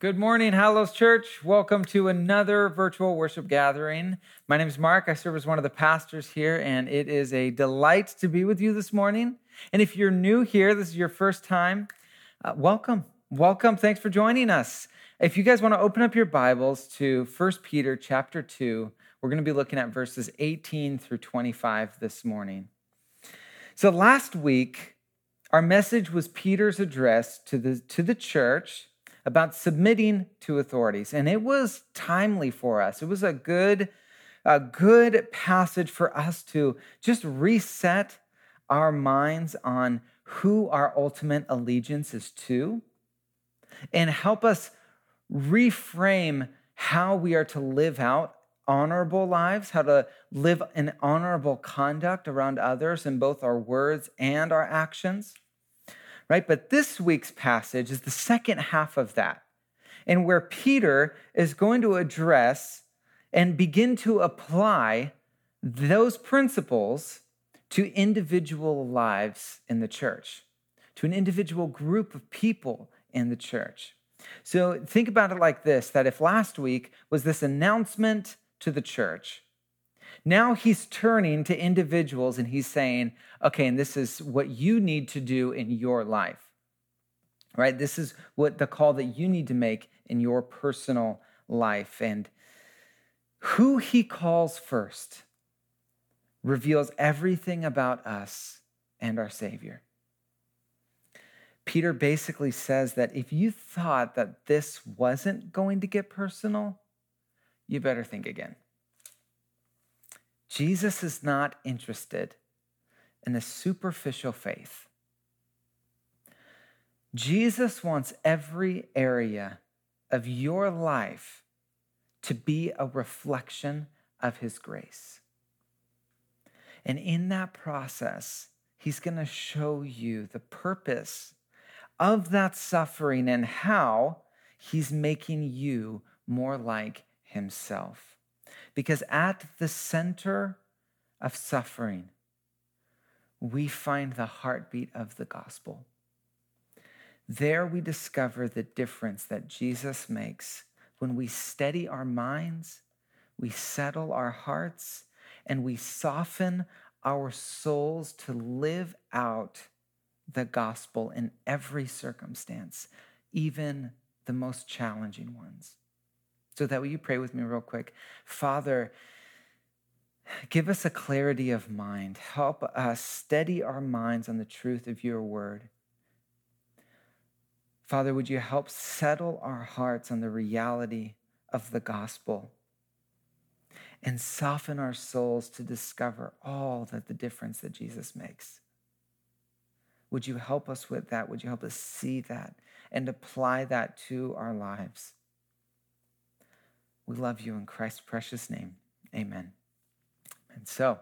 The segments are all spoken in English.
Good morning, Hallows Church. Welcome to another virtual worship gathering. My name is Mark. I serve as one of the pastors here, and it is a delight to be with you this morning. And if you're new here, this is your first time, uh, welcome. Welcome. Thanks for joining us. If you guys want to open up your Bibles to 1 Peter chapter 2, we're going to be looking at verses 18 through 25 this morning. So last week, our message was Peter's address to the, to the church about submitting to authorities. And it was timely for us. It was a good, a good passage for us to just reset our minds on who our ultimate allegiance is to and help us reframe how we are to live out honorable lives, how to live an honorable conduct around others in both our words and our actions right? But this week's passage is the second half of that, and where Peter is going to address and begin to apply those principles to individual lives in the church, to an individual group of people in the church. So think about it like this that if last week was this announcement to the church, now he's turning to individuals and he's saying, okay, and this is what you need to do in your life, right? This is what the call that you need to make in your personal life. And who he calls first reveals everything about us and our Savior. Peter basically says that if you thought that this wasn't going to get personal, you better think again. Jesus is not interested in a superficial faith. Jesus wants every area of your life to be a reflection of his grace. And in that process, he's going to show you the purpose of that suffering and how he's making you more like himself. Because at the center of suffering, we find the heartbeat of the gospel. There we discover the difference that Jesus makes when we steady our minds, we settle our hearts, and we soften our souls to live out the gospel in every circumstance, even the most challenging ones. So that will you pray with me real quick? Father, give us a clarity of mind. Help us steady our minds on the truth of your word. Father, would you help settle our hearts on the reality of the gospel and soften our souls to discover all that the difference that Jesus makes? Would you help us with that? Would you help us see that and apply that to our lives? We love you in Christ's precious name. Amen. And so,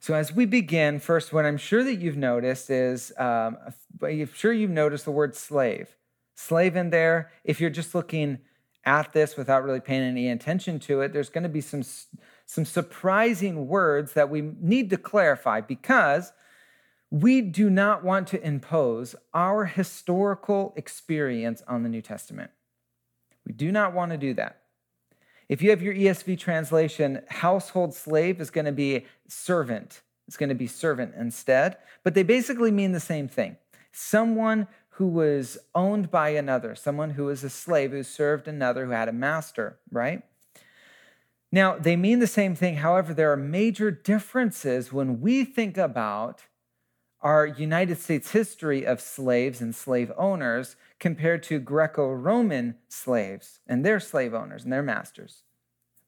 so as we begin, first, what I'm sure that you've noticed is, um, I'm sure you've noticed the word slave. Slave in there. If you're just looking at this without really paying any attention to it, there's going to be some some surprising words that we need to clarify because we do not want to impose our historical experience on the New Testament. We do not want to do that. If you have your ESV translation, household slave is going to be servant. It's going to be servant instead, but they basically mean the same thing. Someone who was owned by another, someone who was a slave who served another who had a master, right? Now, they mean the same thing. However, there are major differences when we think about our United States history of slaves and slave owners compared to Greco Roman slaves and their slave owners and their masters,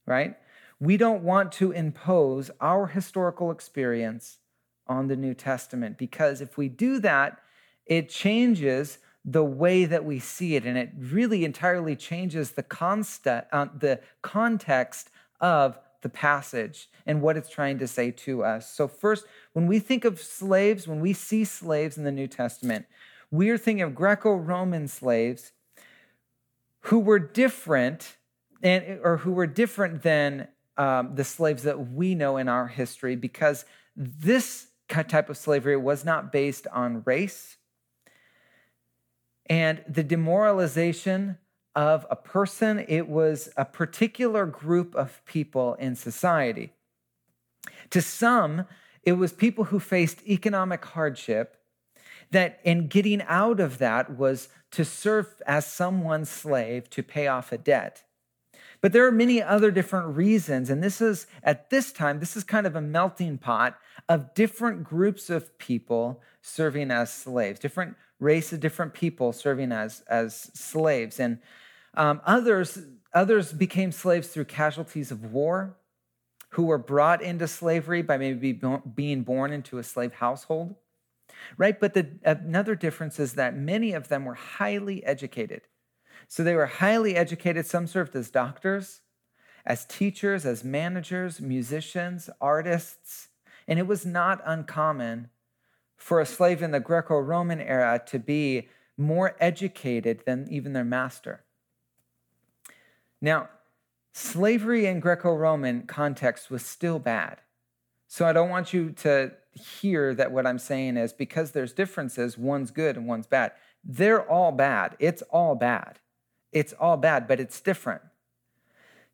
right? We don't want to impose our historical experience on the New Testament because if we do that, it changes the way that we see it and it really entirely changes the, consta- uh, the context of the passage and what it's trying to say to us. So, first, when we think of slaves, when we see slaves in the New Testament, we are thinking of Greco Roman slaves who were different and, or who were different than um, the slaves that we know in our history because this type of slavery was not based on race. And the demoralization of a person, it was a particular group of people in society. To some, it was people who faced economic hardship, that in getting out of that was to serve as someone's slave to pay off a debt. But there are many other different reasons. And this is, at this time, this is kind of a melting pot of different groups of people serving as slaves, different races, different people serving as, as slaves. And um, others, others became slaves through casualties of war, who were brought into slavery by maybe being born into a slave household, right? But the, another difference is that many of them were highly educated. So they were highly educated. Some served as doctors, as teachers, as managers, musicians, artists. And it was not uncommon for a slave in the Greco Roman era to be more educated than even their master. Now, slavery in Greco Roman context was still bad. So I don't want you to hear that what I'm saying is because there's differences, one's good and one's bad. They're all bad. It's all bad. It's all bad, but it's different.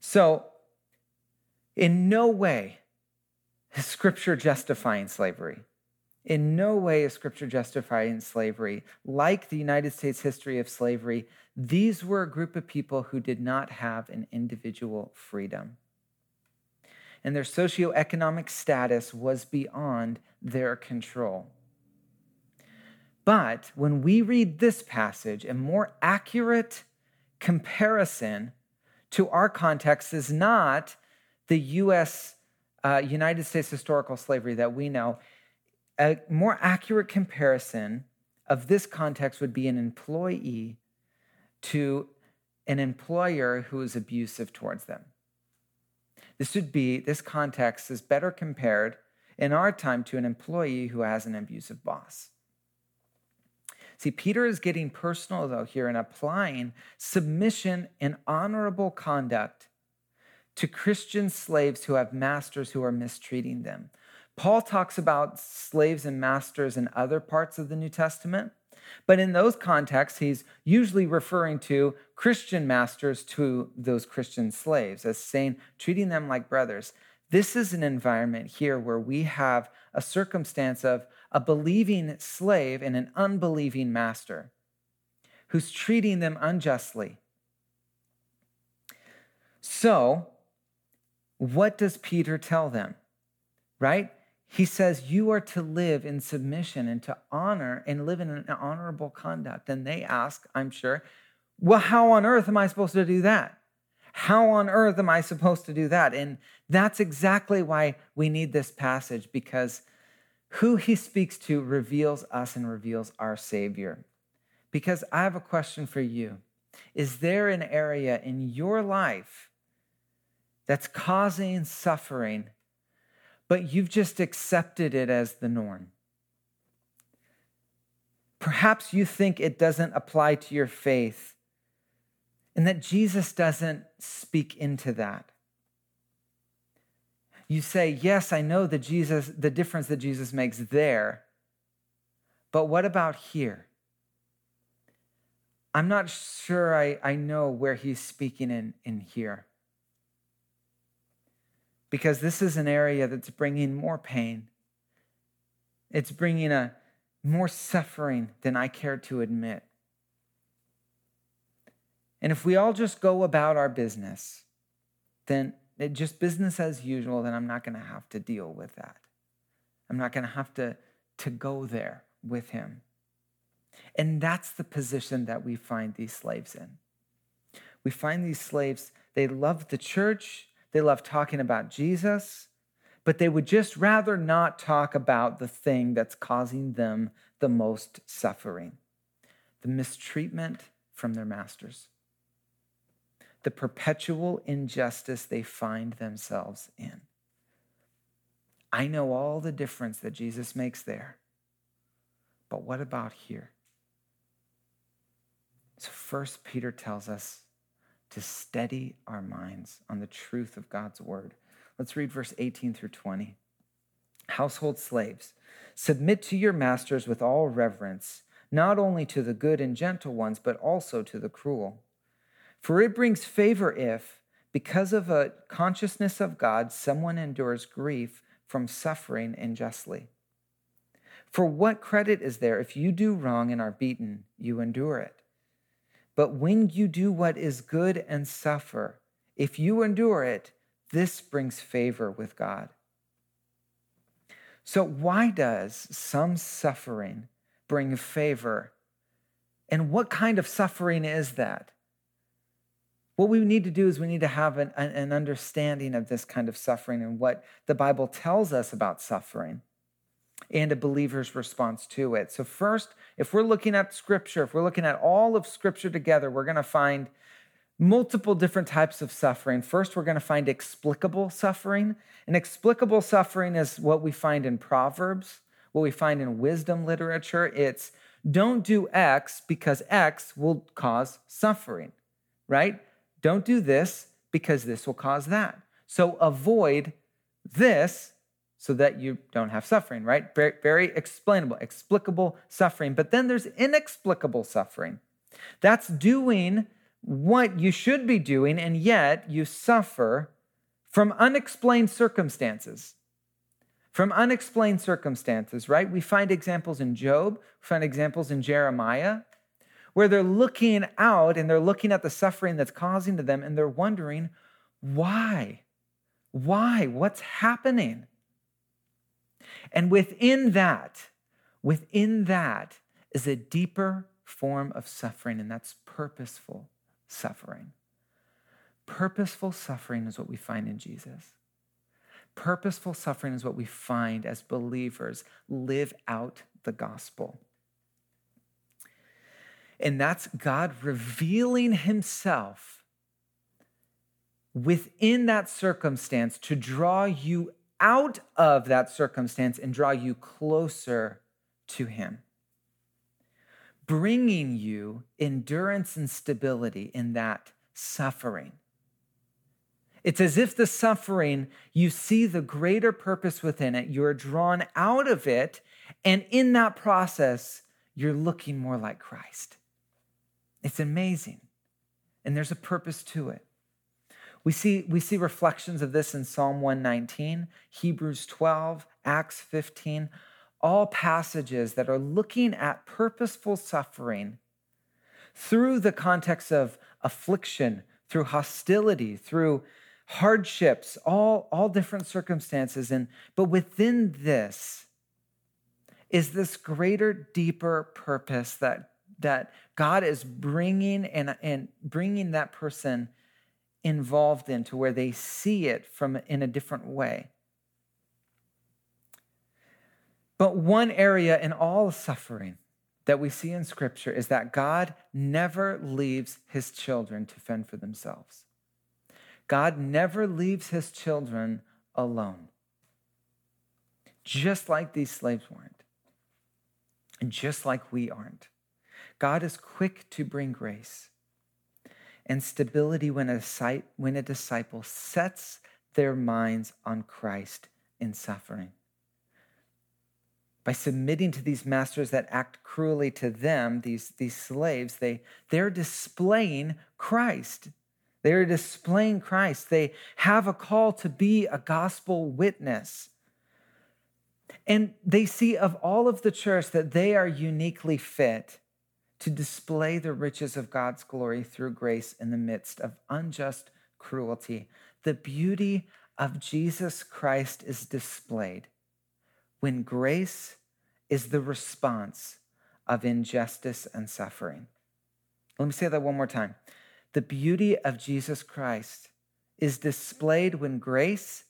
So, in no way is Scripture justifying slavery. In no way is Scripture justifying slavery. Like the United States history of slavery, these were a group of people who did not have an individual freedom. And their socioeconomic status was beyond their control. But when we read this passage, a more accurate comparison to our context is not the U.S. Uh, United States historical slavery that we know a more accurate comparison of this context would be an employee to an employer who is abusive towards them. This would be, this context is better compared in our time to an employee who has an abusive boss. See, Peter is getting personal, though, here and applying submission and honorable conduct to Christian slaves who have masters who are mistreating them. Paul talks about slaves and masters in other parts of the New Testament, but in those contexts, he's usually referring to Christian masters to those Christian slaves as saying, treating them like brothers. This is an environment here where we have a circumstance of a believing slave and an unbelieving master who's treating them unjustly. So, what does Peter tell them? Right? He says, You are to live in submission and to honor and live in an honorable conduct. And they ask, I'm sure, Well, how on earth am I supposed to do that? How on earth am I supposed to do that? And that's exactly why we need this passage because who he speaks to reveals us and reveals our Savior. Because I have a question for you Is there an area in your life that's causing suffering? But you've just accepted it as the norm. Perhaps you think it doesn't apply to your faith and that Jesus doesn't speak into that. You say, Yes, I know the, Jesus, the difference that Jesus makes there, but what about here? I'm not sure I, I know where he's speaking in, in here because this is an area that's bringing more pain. It's bringing a more suffering than I care to admit. And if we all just go about our business, then it just business as usual, then I'm not going to have to deal with that. I'm not going to have to, to go there with him. And that's the position that we find these slaves in. We find these slaves, they love the church, they love talking about Jesus, but they would just rather not talk about the thing that's causing them the most suffering the mistreatment from their masters, the perpetual injustice they find themselves in. I know all the difference that Jesus makes there, but what about here? So, first, Peter tells us to steady our minds on the truth of God's word. Let's read verse 18 through 20. Household slaves, submit to your masters with all reverence, not only to the good and gentle ones, but also to the cruel. For it brings favor if, because of a consciousness of God, someone endures grief from suffering unjustly. For what credit is there if you do wrong and are beaten, you endure it? But when you do what is good and suffer, if you endure it, this brings favor with God. So, why does some suffering bring favor? And what kind of suffering is that? What we need to do is we need to have an, an understanding of this kind of suffering and what the Bible tells us about suffering and a believer's response to it. So, first, if we're looking at scripture, if we're looking at all of scripture together, we're going to find multiple different types of suffering. First, we're going to find explicable suffering. And explicable suffering is what we find in Proverbs, what we find in wisdom literature. It's don't do X because X will cause suffering, right? Don't do this because this will cause that. So avoid this so that you don't have suffering, right? Very, very explainable, explicable suffering. But then there's inexplicable suffering. That's doing what you should be doing, and yet you suffer from unexplained circumstances. From unexplained circumstances, right? We find examples in Job, we find examples in Jeremiah, where they're looking out and they're looking at the suffering that's causing to them and they're wondering, why? Why? What's happening? And within that, within that is a deeper form of suffering, and that's purposeful suffering. Purposeful suffering is what we find in Jesus. Purposeful suffering is what we find as believers live out the gospel. And that's God revealing himself within that circumstance to draw you out of that circumstance and draw you closer to him. Bringing you endurance and stability in that suffering. It's as if the suffering, you see the greater purpose within it. You're drawn out of it. And in that process, you're looking more like Christ. It's amazing. And there's a purpose to it. We see, we see reflections of this in Psalm 119, Hebrews 12, Acts 15, all passages that are looking at purposeful suffering through the context of affliction, through hostility, through hardships, all, all different circumstances. And, but within this is this greater, deeper purpose that that God is bringing and, and bringing that person involved in to where they see it from in a different way. But one area in all suffering that we see in Scripture is that God never leaves his children to fend for themselves. God never leaves his children alone, just like these slaves weren't, and just like we aren't. God is quick to bring grace and stability when a, when a disciple sets their minds on Christ in suffering. By submitting to these masters that act cruelly to them, these, these slaves, they, they're displaying Christ. They're displaying Christ. They have a call to be a gospel witness. And they see of all of the church that they are uniquely fit to display the riches of God's glory through grace in the midst of unjust cruelty. The beauty of Jesus Christ is displayed when grace is the response of injustice and suffering. Let me say that one more time. The beauty of Jesus Christ is displayed when grace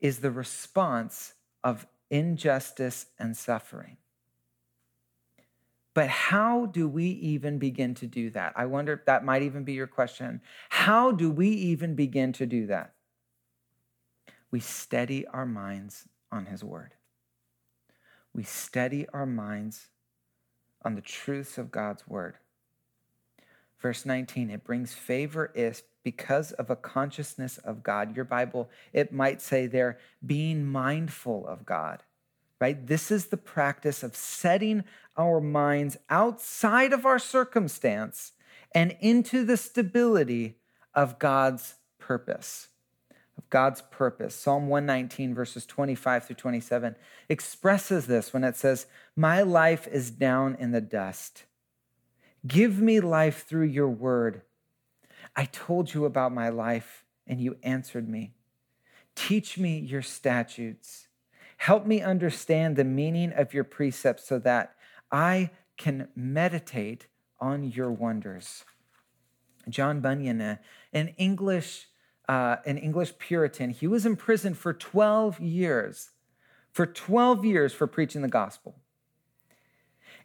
is the response of injustice and suffering. But how do we even begin to do that? I wonder if that might even be your question. How do we even begin to do that? We steady our minds on His Word. We steady our minds on the truths of God's Word. Verse 19, it brings favor if because of a consciousness of God. Your Bible, it might say there, being mindful of God right? This is the practice of setting our minds outside of our circumstance and into the stability of God's purpose. Of God's purpose. Psalm 119, verses 25 through 27, expresses this when it says, My life is down in the dust. Give me life through your word. I told you about my life, and you answered me. Teach me your statutes. Help me understand the meaning of your precepts so that I can meditate on your wonders. John Bunyan, an English, uh, an English Puritan, he was imprisoned for 12 years, for 12 years for preaching the gospel.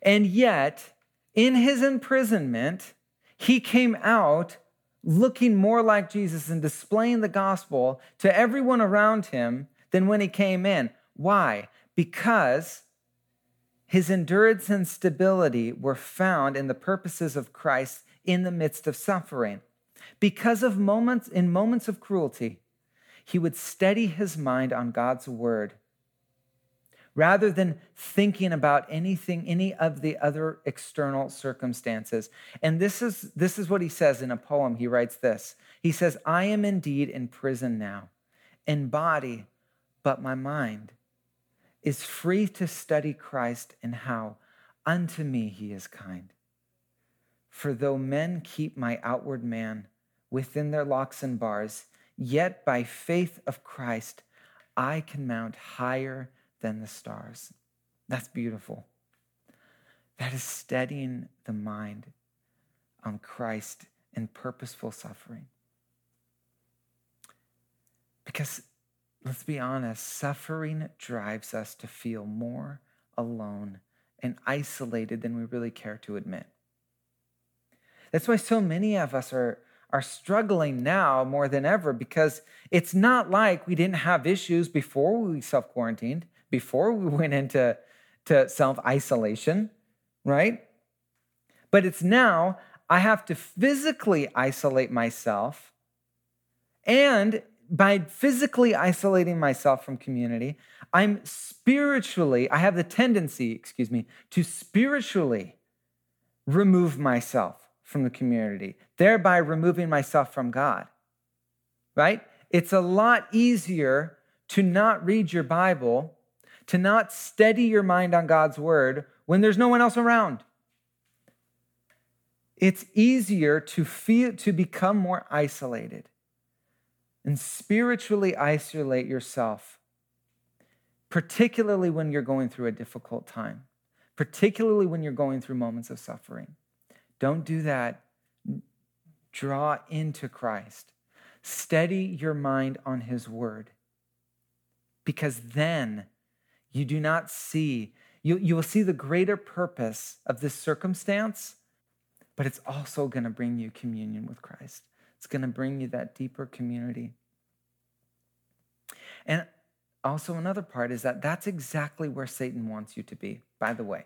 And yet, in his imprisonment, he came out looking more like Jesus and displaying the gospel to everyone around him than when he came in. Why? Because his endurance and stability were found in the purposes of Christ in the midst of suffering. Because of moments in moments of cruelty, he would steady his mind on God's word rather than thinking about anything any of the other external circumstances. And this is this is what he says in a poem. He writes this. He says, "I am indeed in prison now, in body, but my mind is free to study Christ and how unto me he is kind. For though men keep my outward man within their locks and bars, yet by faith of Christ I can mount higher than the stars. That's beautiful. That is steadying the mind on Christ in purposeful suffering. Because let's be honest, suffering drives us to feel more alone and isolated than we really care to admit. That's why so many of us are, are struggling now more than ever because it's not like we didn't have issues before we self quarantined, before we went into to self isolation, right? But it's now I have to physically isolate myself and by physically isolating myself from community, I'm spiritually, I have the tendency, excuse me, to spiritually remove myself from the community, thereby removing myself from God. Right? It's a lot easier to not read your Bible, to not steady your mind on God's word when there's no one else around. It's easier to feel to become more isolated and spiritually isolate yourself, particularly when you're going through a difficult time, particularly when you're going through moments of suffering. Don't do that. Draw into Christ. Steady your mind on His word. Because then you do not see, you, you will see the greater purpose of this circumstance, but it's also going to bring you communion with Christ. It's going to bring you that deeper community. And also, another part is that that's exactly where Satan wants you to be, by the way.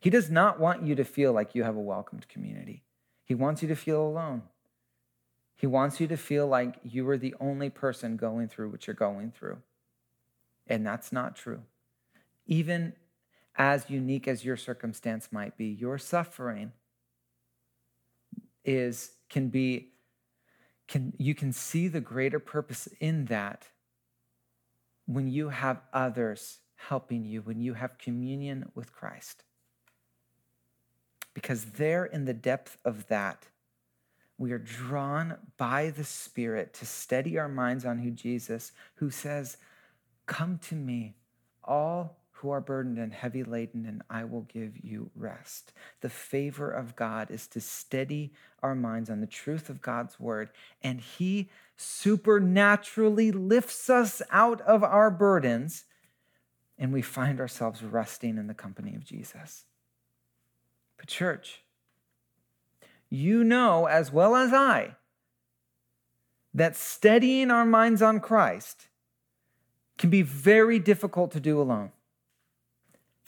He does not want you to feel like you have a welcomed community, he wants you to feel alone. He wants you to feel like you are the only person going through what you're going through. And that's not true. Even as unique as your circumstance might be, your suffering is can be can you can see the greater purpose in that when you have others helping you, when you have communion with Christ. Because there in the depth of that, we are drawn by the Spirit to steady our minds on who Jesus, who says, Come to me, all who are burdened and heavy laden, and I will give you rest. The favor of God is to steady our minds on the truth of God's word, and He supernaturally lifts us out of our burdens, and we find ourselves resting in the company of Jesus. But, church, you know as well as I that steadying our minds on Christ can be very difficult to do alone.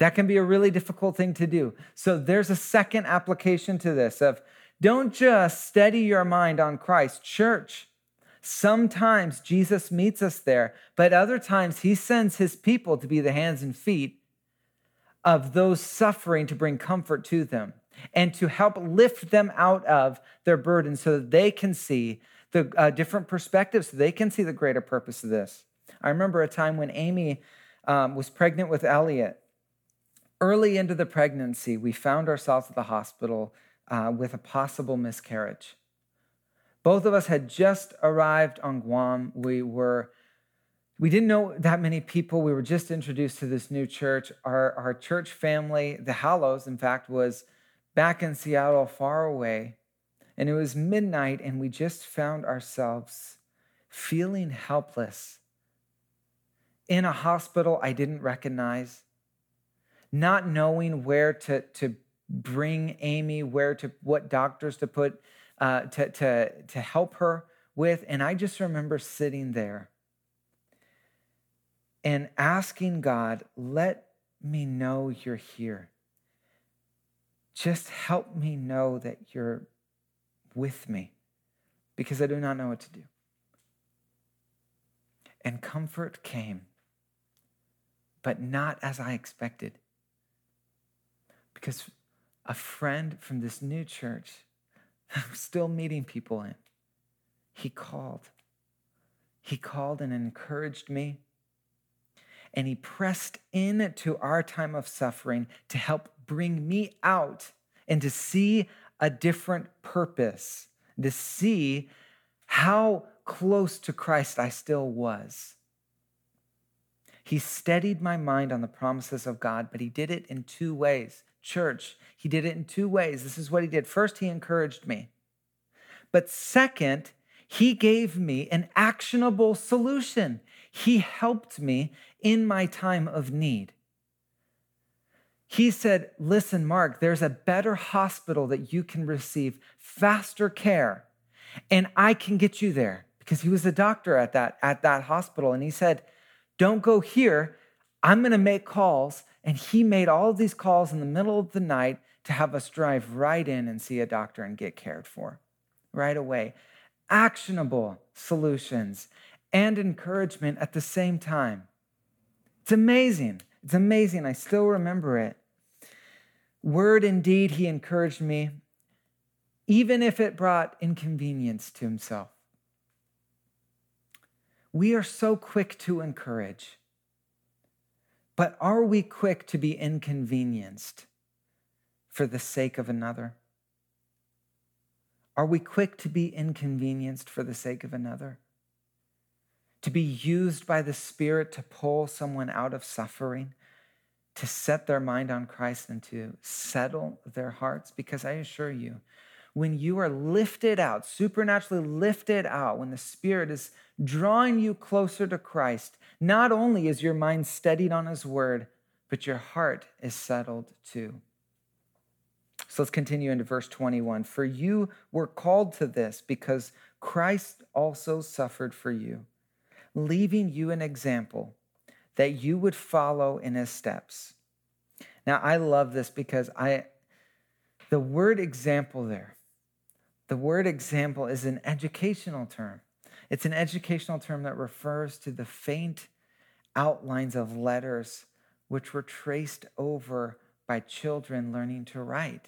That can be a really difficult thing to do. So there's a second application to this of don't just steady your mind on Christ. Church, sometimes Jesus meets us there, but other times he sends his people to be the hands and feet of those suffering to bring comfort to them. and to help lift them out of their burden so that they can see the uh, different perspectives, so they can see the greater purpose of this. I remember a time when Amy um, was pregnant with Elliot. Early into the pregnancy, we found ourselves at the hospital uh, with a possible miscarriage. Both of us had just arrived on Guam. We were we didn't know that many people. We were just introduced to this new church. Our, our church family, the Hallows, in fact, was back in Seattle, far away. And it was midnight, and we just found ourselves feeling helpless in a hospital I didn't recognize, not knowing where to, to bring Amy, where to, what doctors to put, uh, to, to, to help her with. And I just remember sitting there and asking God, let me know you're here. Just help me know that you're with me because I do not know what to do. And comfort came, but not as I expected. Because a friend from this new church, I'm still meeting people in, he called. He called and encouraged me and he pressed into our time of suffering to help bring me out and to see a different purpose, to see how close to Christ I still was. He steadied my mind on the promises of God, but he did it in two ways. Church, he did it in two ways. This is what he did. First, he encouraged me. But second, he gave me an actionable solution. He helped me in my time of need. He said, Listen, Mark, there's a better hospital that you can receive faster care, and I can get you there because he was a doctor at that, at that hospital. And he said, Don't go here. I'm going to make calls. And he made all these calls in the middle of the night to have us drive right in and see a doctor and get cared for right away. Actionable solutions and encouragement at the same time. It's amazing. It's amazing. I still remember it. Word and deed, he encouraged me, even if it brought inconvenience to himself. We are so quick to encourage, but are we quick to be inconvenienced for the sake of another? Are we quick to be inconvenienced for the sake of another? to be used by the Spirit to pull someone out of suffering, to set their mind on Christ and to settle their hearts. Because I assure you, when you are lifted out, supernaturally lifted out, when the Spirit is drawing you closer to Christ, not only is your mind steadied on His word, but your heart is settled too. So let's continue into verse 21. For you were called to this because Christ also suffered for you leaving you an example that you would follow in his steps. Now, I love this because I, the word example there, the word example is an educational term. It's an educational term that refers to the faint outlines of letters which were traced over by children learning to write.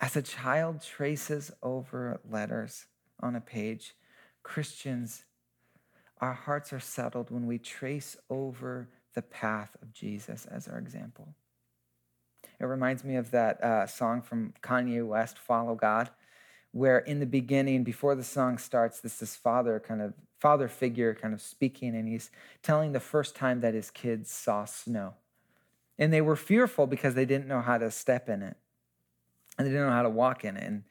As a child traces over letters on a page, Christians our hearts are settled when we trace over the path of Jesus as our example. It reminds me of that uh, song from Kanye West, Follow God, where in the beginning, before the song starts, this is father kind of father figure kind of speaking, and he's telling the first time that his kids saw snow. And they were fearful because they didn't know how to step in it. And they didn't know how to walk in it. And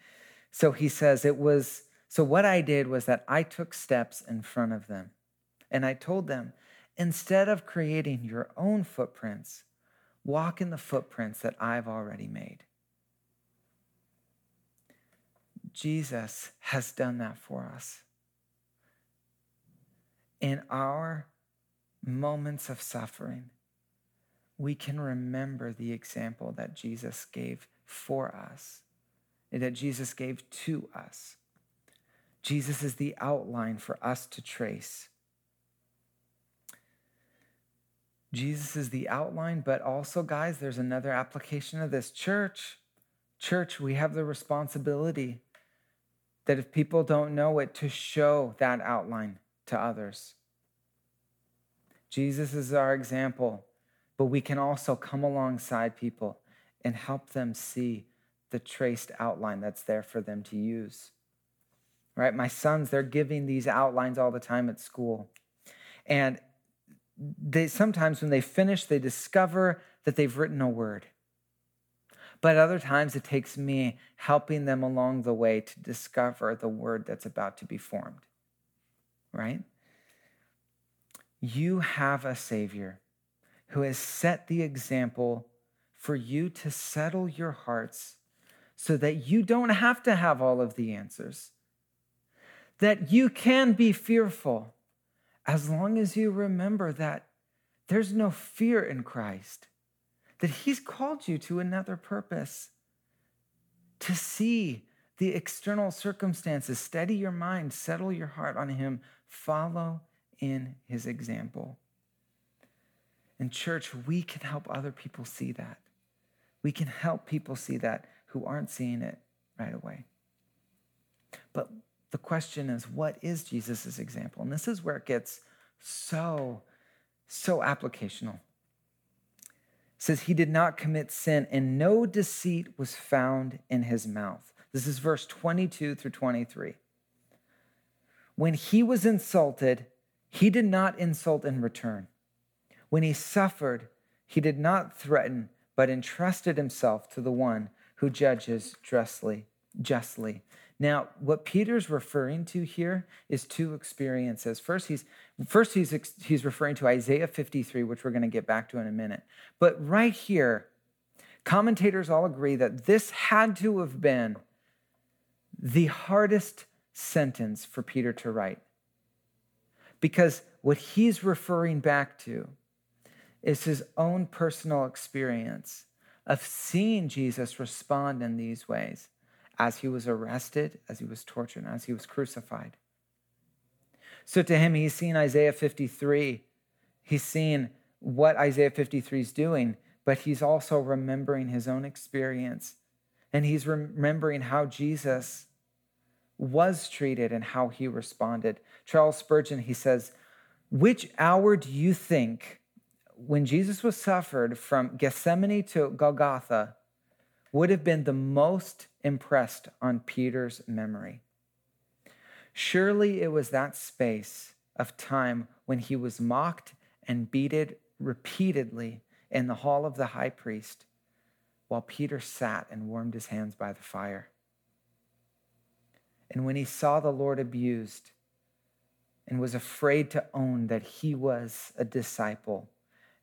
so he says, it was, so what I did was that I took steps in front of them. And I told them, instead of creating your own footprints, walk in the footprints that I've already made. Jesus has done that for us. In our moments of suffering, we can remember the example that Jesus gave for us, that Jesus gave to us. Jesus is the outline for us to trace. Jesus is the outline, but also, guys, there's another application of this. Church, church, we have the responsibility that if people don't know it, to show that outline to others. Jesus is our example, but we can also come alongside people and help them see the traced outline that's there for them to use. Right? My sons, they're giving these outlines all the time at school. And they sometimes when they finish, they discover that they've written a word. But other times it takes me helping them along the way to discover the word that's about to be formed. Right? You have a Savior who has set the example for you to settle your hearts so that you don't have to have all of the answers, that you can be fearful as long as you remember that there's no fear in Christ, that He's called you to another purpose, to see the external circumstances, steady your mind, settle your heart on Him, follow in His example. In church, we can help other people see that. We can help people see that who aren't seeing it right away. But the question is, what is Jesus' example? And this is where it gets so, so applicational. It says, He did not commit sin, and no deceit was found in his mouth. This is verse 22 through 23. When he was insulted, he did not insult in return. When he suffered, he did not threaten, but entrusted himself to the one who judges justly. justly. Now, what Peter's referring to here is two experiences. First, he's first he's he's referring to Isaiah 53, which we're going to get back to in a minute. But right here, commentators all agree that this had to have been the hardest sentence for Peter to write. Because what he's referring back to is his own personal experience of seeing Jesus respond in these ways as he was arrested, as he was tortured, as he was crucified. So to him, he's seen Isaiah 53. He's seen what Isaiah 53 is doing, but he's also remembering his own experience. And he's remembering how Jesus was treated and how he responded. Charles Spurgeon, he says, Which hour do you think, when Jesus was suffered from Gethsemane to Golgotha, would have been the most impressed on Peter's memory. Surely it was that space of time when he was mocked and beaten repeatedly in the hall of the high priest while Peter sat and warmed his hands by the fire. And when he saw the Lord abused and was afraid to own that he was a disciple,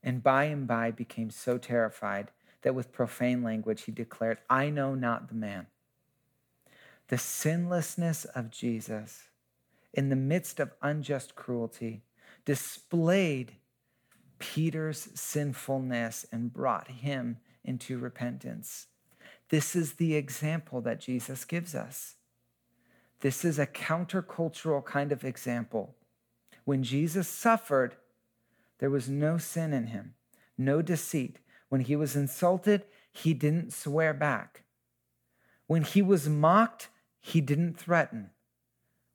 and by and by became so terrified that with profane language he declared, I know not the man. The sinlessness of Jesus in the midst of unjust cruelty displayed Peter's sinfulness and brought him into repentance. This is the example that Jesus gives us. This is a countercultural kind of example. When Jesus suffered, there was no sin in him, no deceit. When he was insulted, he didn't swear back. When he was mocked, he didn't threaten.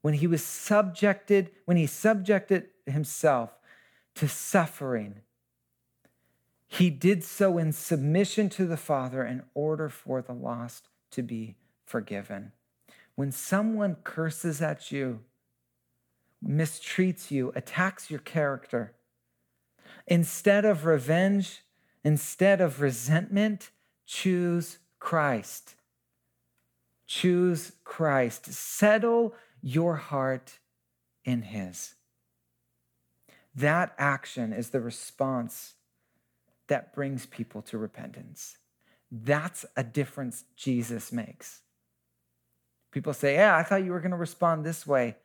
When he was subjected, when he subjected himself to suffering, he did so in submission to the Father in order for the lost to be forgiven. When someone curses at you, mistreats you, attacks your character, instead of revenge, instead of resentment, choose Christ. Choose Christ. Settle your heart in His. That action is the response that brings people to repentance. That's a difference Jesus makes. People say, Yeah, I thought you were going to respond this way.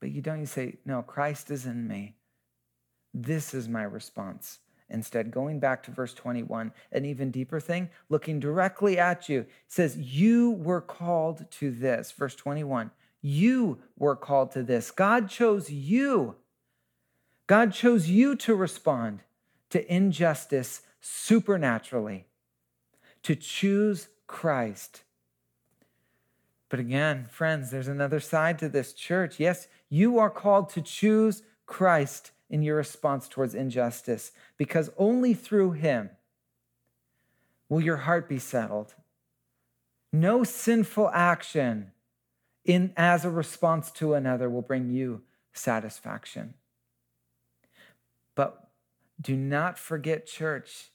But you don't. You say, No, Christ is in me. This is my response. Instead, going back to verse 21, an even deeper thing, looking directly at you, says, You were called to this. Verse 21, you were called to this. God chose you. God chose you to respond to injustice supernaturally, to choose Christ. But again, friends, there's another side to this church. Yes, you are called to choose Christ in your response towards injustice because only through him will your heart be settled. No sinful action in as a response to another will bring you satisfaction. But do not forget, church,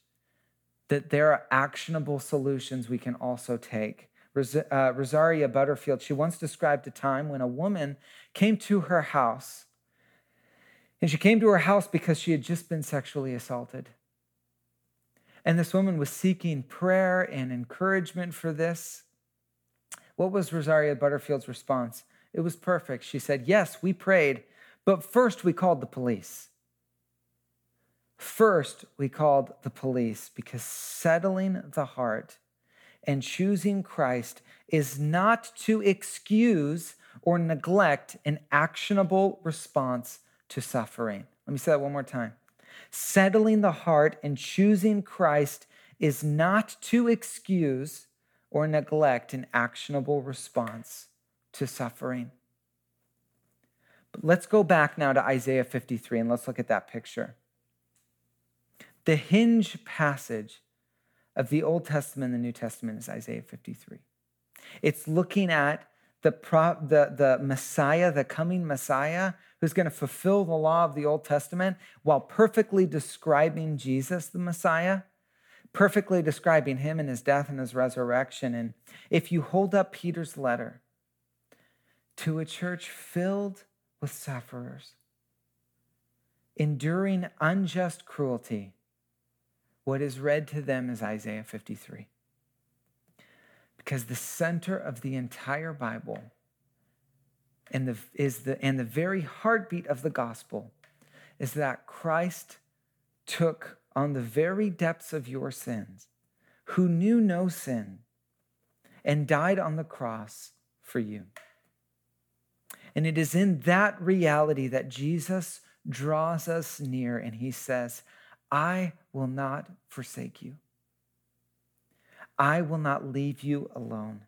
that there are actionable solutions we can also take. Uh, Rosaria Butterfield, she once described a time when a woman came to her house. And she came to her house because she had just been sexually assaulted. And this woman was seeking prayer and encouragement for this. What was Rosaria Butterfield's response? It was perfect. She said, Yes, we prayed, but first we called the police. First, we called the police because settling the heart and choosing Christ is not to excuse or neglect an actionable response to suffering. Let me say that one more time. Settling the heart and choosing Christ is not to excuse or neglect an actionable response to suffering. But let's go back now to Isaiah 53 and let's look at that picture. The hinge passage of the Old Testament and the New Testament is Isaiah 53. It's looking at the, pro, the, the Messiah, the coming Messiah, who's going to fulfill the law of the Old Testament while perfectly describing Jesus, the Messiah perfectly describing him and his death and his resurrection. And if you hold up Peter's letter to a church filled with sufferers, enduring unjust cruelty, what is read to them is Isaiah 53. Because the center of the entire Bible and the, is the, and the very heartbeat of the gospel is that Christ took on the very depths of your sins, who knew no sin, and died on the cross for you. And it is in that reality that Jesus draws us near and he says, I will not forsake you. I will not leave you alone.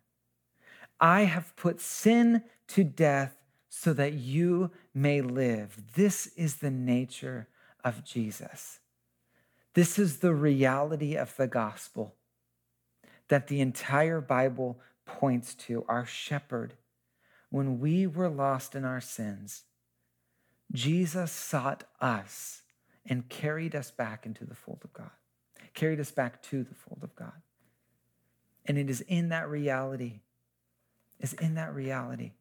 I have put sin to death so that you may live. This is the nature of Jesus. This is the reality of the gospel that the entire Bible points to our shepherd. When we were lost in our sins, Jesus sought us and carried us back into the fold of God, carried us back to the fold of God. And it is in that reality, is in that reality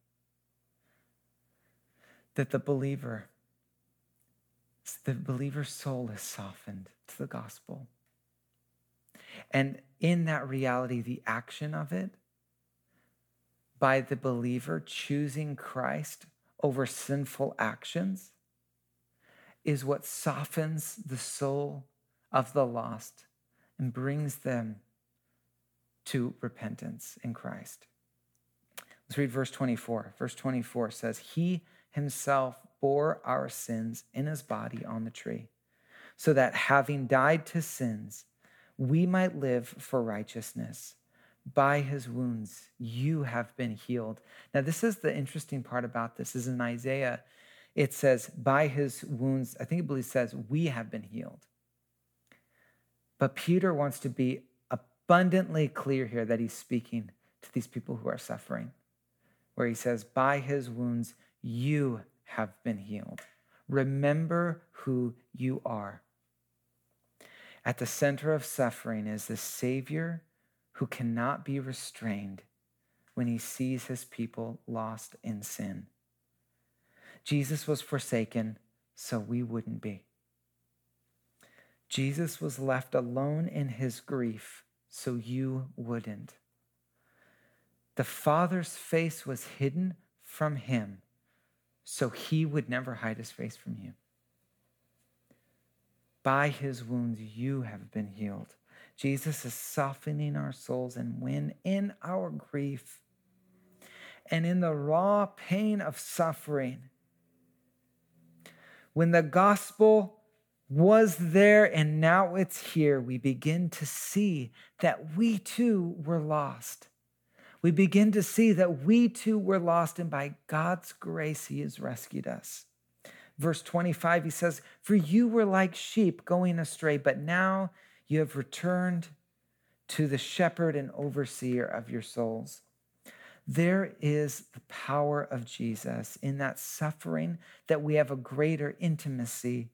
that the believer the believer's soul is softened to the gospel. And in that reality, the action of it, by the believer choosing Christ over sinful actions, is what softens the soul of the lost and brings them to repentance in Christ. Let's read verse 24. Verse 24 says, He himself bore our sins in his body on the tree, so that having died to sins, we might live for righteousness. By his wounds, you have been healed. Now, this is the interesting part about this is in Isaiah, it says, by his wounds, I think it believes says, we have been healed. But Peter wants to be abundantly clear here that he's speaking to these people who are suffering, where he says, by his wounds, you have been healed. Remember who you are. At the center of suffering is the Savior who cannot be restrained when he sees his people lost in sin. Jesus was forsaken so we wouldn't be. Jesus was left alone in his grief so you wouldn't. The Father's face was hidden from him so he would never hide his face from you. By his wounds, you have been healed. Jesus is softening our souls, and when in our grief and in the raw pain of suffering, when the gospel was there and now it's here, we begin to see that we too were lost. We begin to see that we too were lost, and by God's grace, He has rescued us. Verse 25, he says, For you were like sheep going astray, but now you have returned to the shepherd and overseer of your souls. There is the power of Jesus in that suffering that we have a greater intimacy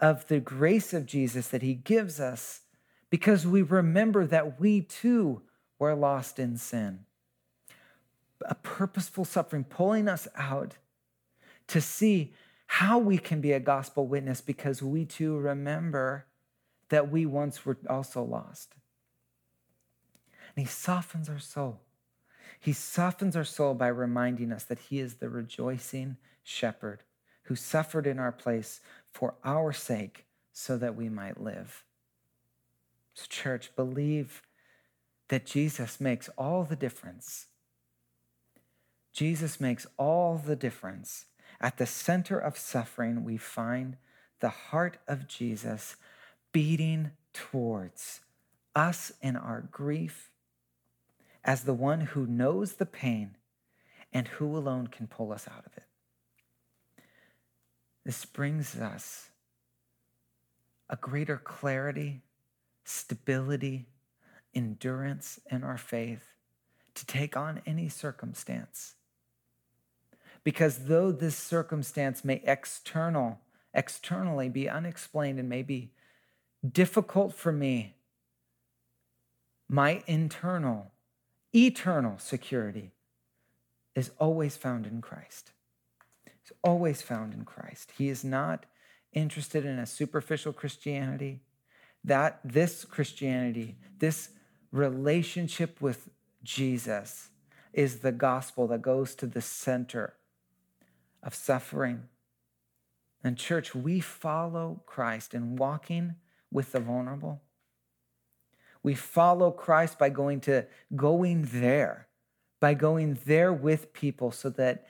of the grace of Jesus that he gives us because we remember that we too were lost in sin. A purposeful suffering pulling us out to see how we can be a gospel witness because we too remember that we once were also lost. And he softens our soul. He softens our soul by reminding us that he is the rejoicing shepherd who suffered in our place for our sake so that we might live. So, church, believe that Jesus makes all the difference. Jesus makes all the difference. At the center of suffering, we find the heart of Jesus beating towards us in our grief as the one who knows the pain and who alone can pull us out of it. This brings us a greater clarity, stability, endurance in our faith to take on any circumstance. Because though this circumstance may external, externally be unexplained and may be difficult for me, my internal, eternal security is always found in Christ is always found in Christ. He is not interested in a superficial Christianity. That this Christianity, this relationship with Jesus, is the gospel that goes to the center of suffering. And, church, we follow Christ in walking with the vulnerable. We follow Christ by going to going there, by going there with people so that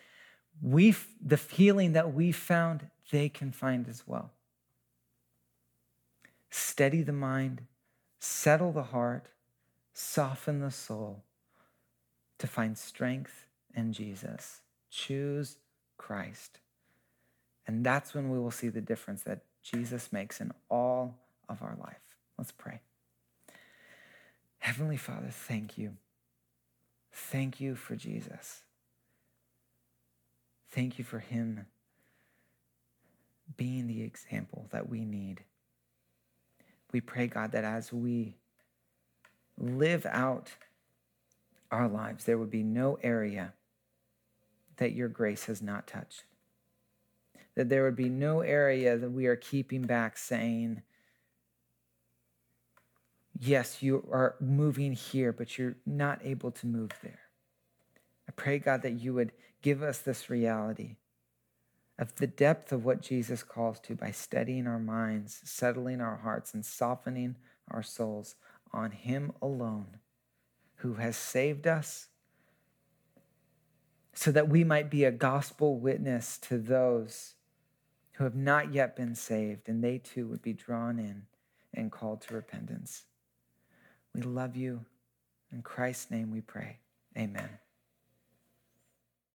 we the healing that we found they can find as well. Steady the mind settle the heart soften the soul to find strength in jesus. Choose christ. And that's when we will see the difference that jesus makes in all of our life. Let's pray. Heavenly father thank you. Thank you for jesus Thank you for him being the example that we need. We pray, God, that as we live out our lives, there would be no area that your grace has not touched. That there would be no area that we are keeping back saying, yes, you are moving here, but you're not able to move there. I pray, God, that you would give us this reality of the depth of what Jesus calls to by steadying our minds, settling our hearts, and softening our souls on Him alone who has saved us so that we might be a gospel witness to those who have not yet been saved and they too would be drawn in and called to repentance. We love you. In Christ's name we pray. Amen.